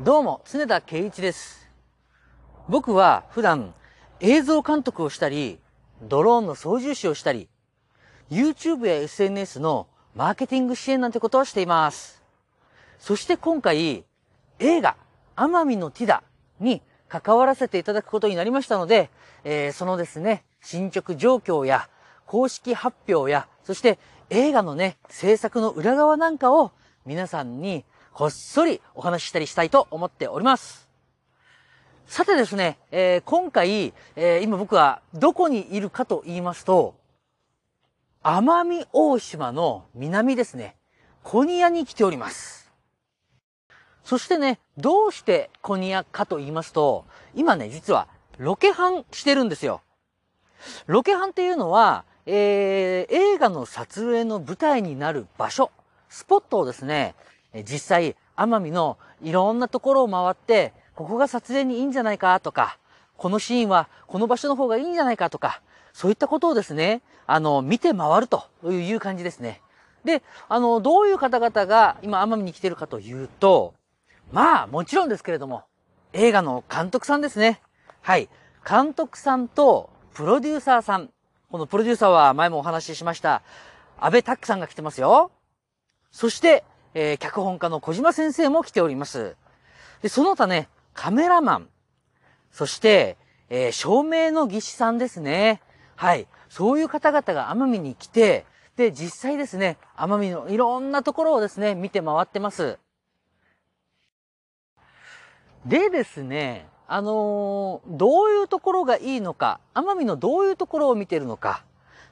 どうも、常田圭一です。僕は普段映像監督をしたり、ドローンの操縦士をしたり、YouTube や SNS のマーケティング支援なんてことをしています。そして今回、映画、奄美のティダに関わらせていただくことになりましたので、えーそのですね、進捗状況や公式発表や、そして映画のね、制作の裏側なんかを皆さんにこっそりお話ししたりしたいと思っております。さてですね、えー今回、えー今僕はどこにいるかと言いますと、奄美大島の南ですね、コニアに来ております。そしてね、どうしてコニアかと言いますと、今ね、実はロケハンしてるんですよ。ロケハンっていうのは、えー映画の撮影の舞台になる場所、スポットをですね、実際、奄美のいろんなところを回って、ここが撮影にいいんじゃないかとか、このシーンはこの場所の方がいいんじゃないかとか、そういったことをですね、あの、見て回るという感じですね。で、あの、どういう方々が今奄美に来てるかというと、まあ、もちろんですけれども、映画の監督さんですね。はい。監督さんと、プロデューサーさん。このプロデューサーは前もお話ししました、安倍拓さんが来てますよ。そして、えー脚本家の小島先生も来ております。で、その他ね、カメラマン。そして、えー照明の技師さんですね。はい。そういう方々が奄美に来て、で、実際ですね、奄美のいろんなところをですね、見て回ってます。でですね、あのーどういうところがいいのか、奄美のどういうところを見てるのか、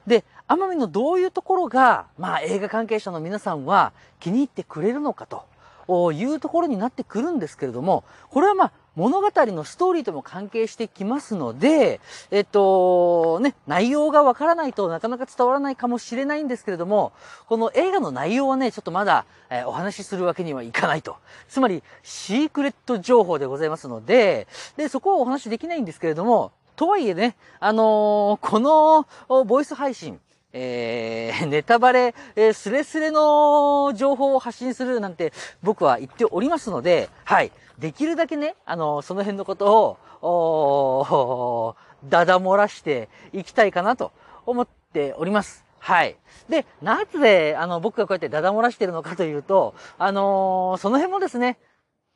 で、奄美のどういうところが、まあ映画関係者の皆さんは気に入ってくれるのかというところになってくるんですけれども、これはまあ物語のストーリーとも関係してきますので、えっと、ね、内容がわからないとなかなか伝わらないかもしれないんですけれども、この映画の内容はね、ちょっとまだ、えーお話しするわけにはいかないと。つまり、シークレット情報でございますので、で、そこはお話しできないんですけれども、とはいえね、あのーこのボイス配信、えー、ネタバレ、えースレスレの情報を発信するなんて僕は言っておりますので、はい。できるだけね、あのその辺のことを、おだだ漏らしていきたいかなと思っております。はい。で、なぜ、あの、僕がこうやってダダ漏らしてるのかというと、あのーその辺もですね、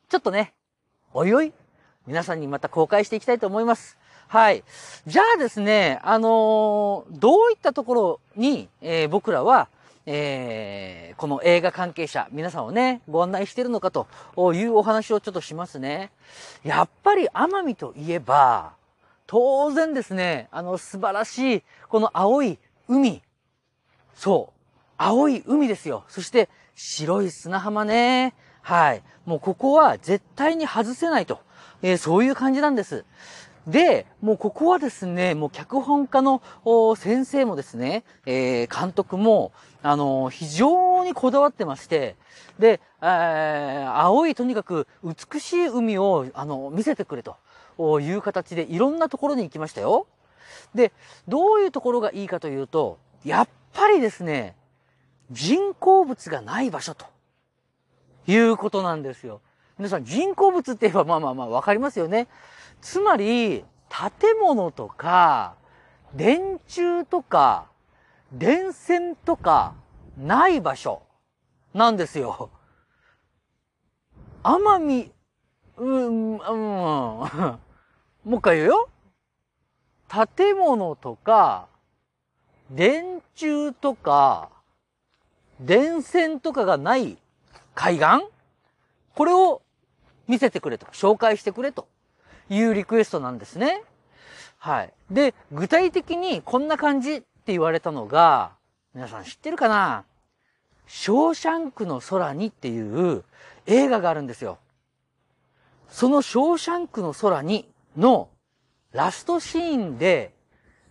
ちょっとね、おいおい、皆さんにまた公開していきたいと思います。はい。じゃあですね、あのーどういったところに、えー僕らは、えーこの映画関係者、皆さんをね、ご案内してるのかというお話をちょっとしますね。やっぱり奄美といえば、当然ですね、あの素晴らしい、この青い海。そう。青い海ですよ。そして白い砂浜ね。はい。もうここは絶対に外せないと。えーそういう感じなんです。で、もうここはですね、もう脚本家の先生もですね、えー監督も、あの非常にこだわってまして、で、えー青いとにかく美しい海を、あの、見せてくれという形でいろんなところに行きましたよ。で、どういうところがいいかというと、やっぱりですね、人工物がない場所ということなんですよ。皆さん人工物って言えばまあまあまあわかりますよね。つまり、建物とか、電柱とか、電線とか、ない場所なんですよ。奄美、うん、うん、もう一回言うよ。建物とか、電柱とか、電線とかがない海岸？これを見せてくれと、紹介してくれというリクエストなんですね。はい。で、具体的にこんな感じって言われたのが、皆さん知ってるかな？ショーシャンクの空にっていう映画があるんですよ。そのショーシャンクの空にのラストシーンで、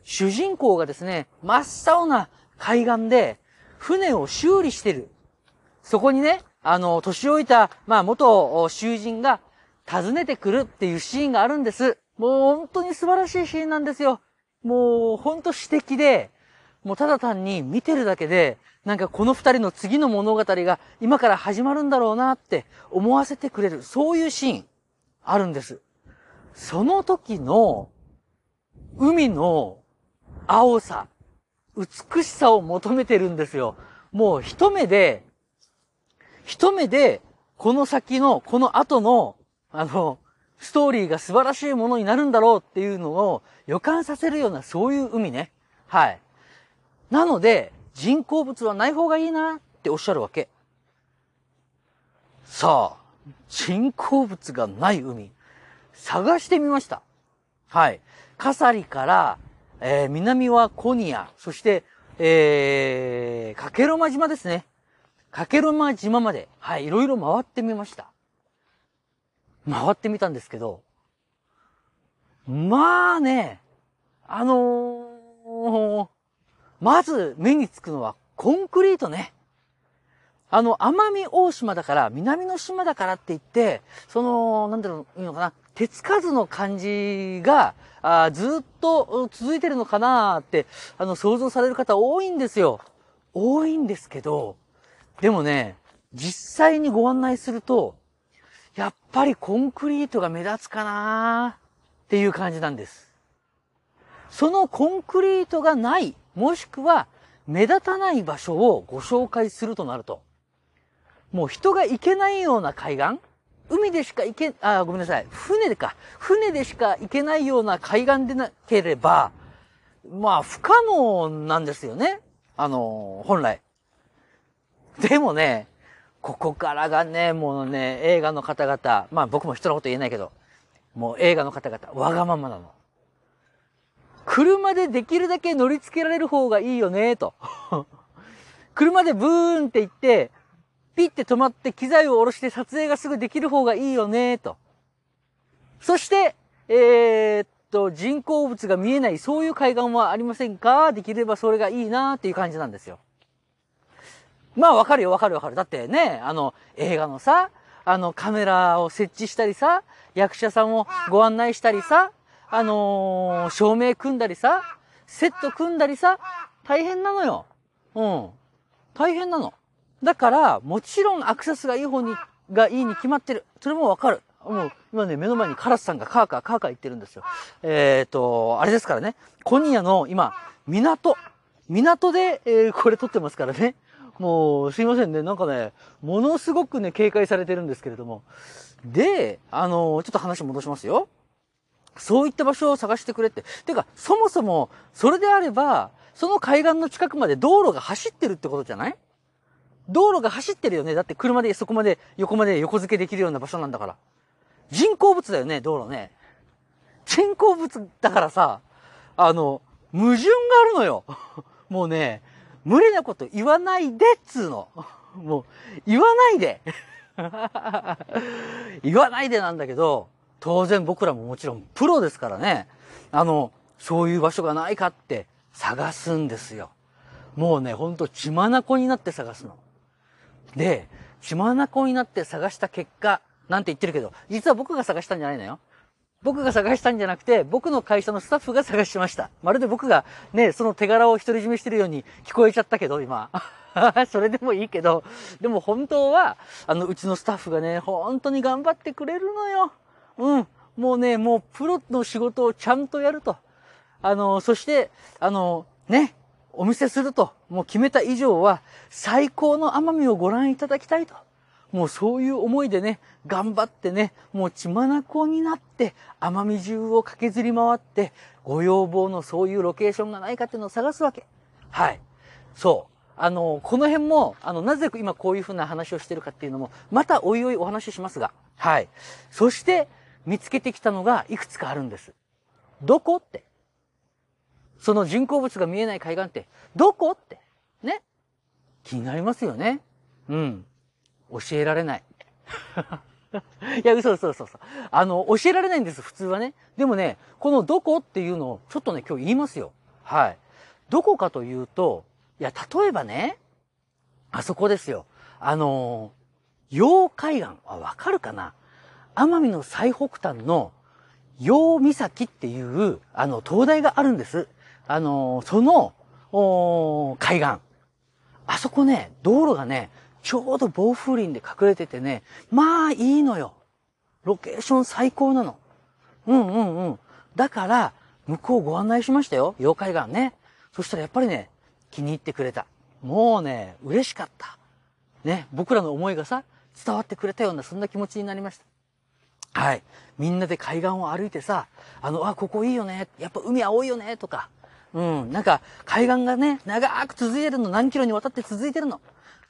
主人公がですね、真っ青な海岸で船を修理してる。そこにね、あの、年老いた、まあ、元囚人が訪ねてくるっていうシーンがあるんです。もう本当に素晴らしいシーンなんですよ。もう本当詩的で、もうただ単に見てるだけで、なんかこの二人の次の物語が今から始まるんだろうなって思わせてくれる、そういうシーン、あるんです。その時の、海の青さ、美しさを求めてるんですよ。もう一目で、一目で、この先の、この後の、あの、ストーリーが素晴らしいものになるんだろうっていうのを予感させるようなそういう海ね。はい。なので、人工物はない方がいいなっておっしゃるわけ。さあ、人工物がない海、探してみました。はい。カサリから、えー、南はコニア、そして、えー、かけろま島ですね。かけろま島まで、はい、いろいろ回ってみました。回ってみたんですけど、まあね、あのー、まず目につくのはコンクリートね。あの、奄美大島だから、南の島だからって言って、その、なんだろう、いいのかな、手つかずの感じが、あずっと続いてるのかなって、あの、想像される方多いんですよ。多いんですけど、でもね、実際にご案内すると、やっぱりコンクリートが目立つかなっていう感じなんです。そのコンクリートがない、もしくは目立たない場所をご紹介するとなると、もう人が行けないような海岸海でしか行け、あ、ごめんなさい。船でか。船でしか行けないような海岸でなければ、まあ不可能なんですよね。あの、本来。でもね、ここからがね、もうね、映画の方々、まあ僕も人のこと言えないけど、もう映画の方々、わがままなの。車でできるだけ乗り付けられる方がいいよね、と。車でブーンって行って、ピッて止まって機材を下ろして撮影がすぐできる方がいいよね、と。そして、えー、っと、人工物が見えない、そういう海岸はありませんか？できればそれがいいなっていう感じなんですよ。まあわかるよ、わかるわかる。だってね、あの、映画のさ、あの、カメラを設置したりさ、役者さんをご案内したりさ、あのー、照明組んだりさ、セット組んだりさ、大変なのよ。うん。大変なの。だから、もちろんアクセスがいい方に、がいいに決まってる。それもわかる。もう、今ね、目の前にカラスさんがカーカーカーカー言ってるんですよ。えっ、ー、と、あれですからね。コニアの今、港。港で、えー、これ撮ってますからね。もう、すいませんね。なんかね、ものすごくね、警戒されてるんですけれども。で、あの、ちょっと話戻しますよ。そういった場所を探してくれって。てか、そもそも、それであれば、その海岸の近くまで道路が走ってるってことじゃない？道路が走ってるよね。だって車でそこまで横まで横付けできるような場所なんだから。人工物だよね、道路ね。人工物だからさ、あの、矛盾があるのよ。もうね、無理なこと言わないでっつうの。もう、言わないで。言わないでなんだけど、当然僕らももちろんプロですからね。あの、そういう場所がないかって探すんですよ。もうね、ほんと血眼になって探すの。で、血眼になって探した結果、なんて言ってるけど、実は僕が探したんじゃないのよ。僕が探したんじゃなくて、僕の会社のスタッフが探しました。まるで僕がね、その手柄を独り占めしてるように聞こえちゃったけど、今。それでもいいけど、でも本当は、あの、うちのスタッフがね、本当に頑張ってくれるのよ。うん。もうね、もうプロの仕事をちゃんとやると。あの、そして、あの、ね、お見せすると、もう決めた以上は、最高の奄美をご覧いただきたいと。もうそういう思いでね、頑張ってね、もう血眼になって、奄美中を駆けずり回って、ご要望のそういうロケーションがないかっていうのを探すわけ。はい。そう。あの、この辺も、あの、なぜ今こういうふうな話をしてるかっていうのも、またおいおいお話ししますが。はい。そして、見つけてきたのがいくつかあるんです。どこって。その人工物が見えない海岸って、どこって。ね。気になりますよね。うん。教えられない。いや、嘘嘘嘘嘘。あの、教えられないんです、普通はね。でもね、このどこっていうのを、ちょっとね、今日言いますよ。はい。どこかというと、いや、例えばね、あそこですよ。あの、洋海岸、あ、わかるかな？奄美の最北端の洋岬っていう、あの、灯台があるんです。あの、その海岸。あそこね、道路がね、ちょうど暴風林で隠れててね、まあいいのよ。ロケーション最高なの。うんうんうん。だから、向こうご案内しましたよ。妖怪岸ね。そしたらやっぱりね、気に入ってくれた。もうね、嬉しかった。ね、僕らの思いがさ、伝わってくれたような、そんな気持ちになりました。はい。みんなで海岸を歩いてさ、あの、あ、ここいいよね。やっぱ海青いよね。とか。うん。なんか、海岸がね、長く続いてるの、何キロにわたって続いてるの。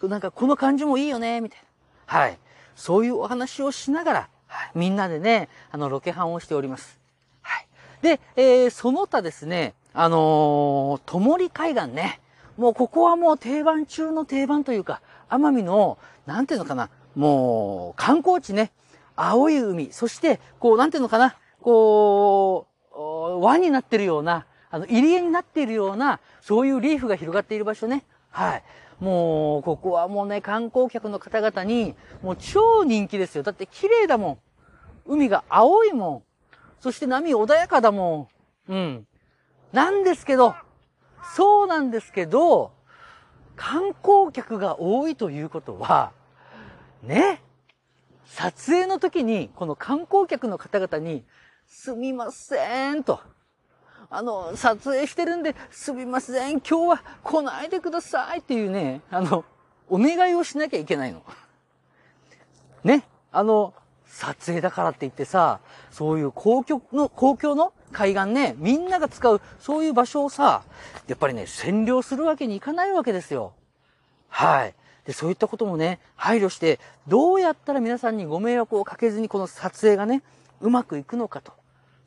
なんか、この感じもいいよね。みたいな。はい。そういうお話をしながら、はい、みんなでね、あの、ロケハンをしております。はい。で、えー、その他ですね、あのー、ともり海岸ね。もうここはもう定番中の定番というか、奄美の、なんていうのかな、もう、観光地ね。青い海、そして、こう、なんていうのかな、こう、輪になってるような、あの、入り江になっているような、そういうリーフが広がっている場所ね。はい。もう、ここはもうね、観光客の方々に、もう超人気ですよ。だって綺麗だもん。海が青いもん。そして波穏やかだもん。うん。なんですけど、そうなんですけど、観光客が多いということは、ね、撮影の時に、この観光客の方々に、すみません、と。あの、撮影してるんで、すみません、今日は来ないでくださいっていうね、あの、お願いをしなきゃいけないの。ね、あの、撮影だからって言ってさ、そういう公共の、公共の海岸ね、みんなが使う、そういう場所をさ、やっぱりね、占領するわけにいかないわけですよ。はい。で、そういったこともね、配慮して、どうやったら皆さんにご迷惑をかけずにこの撮影がね、うまくいくのかと。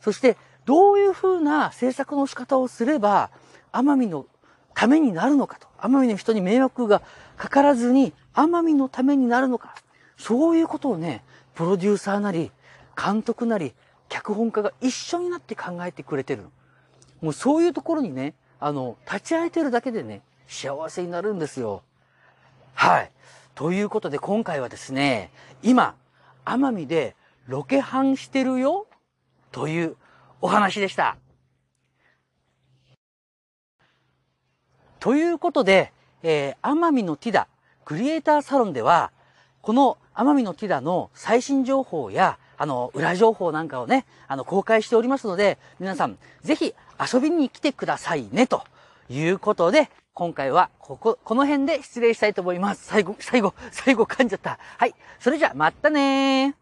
そして、どういうふうな政策の仕方をすれば、奄美のためになるのかと。奄美の人に迷惑がかからずに、奄美のためになるのか。そういうことをね、プロデューサーなり、監督なり、脚本家が一緒になって考えてくれてるもうそういうところにね、あの、立ち会えてるだけでね、幸せになるんですよ。はい。ということで今回はですね、今、奄美でロケハンしてるよというお話でした。ということで、えー、奄美のティダクリエイターサロンでは、この奄美のティダの最新情報や、あの、裏情報なんかをね、あの、公開しておりますので、皆さん、ぜひ遊びに来てくださいね、ということで、今回は、ここ、この辺で失礼したいと思います。最後、最後、最後噛んじゃった。はい。それじゃ、またねー。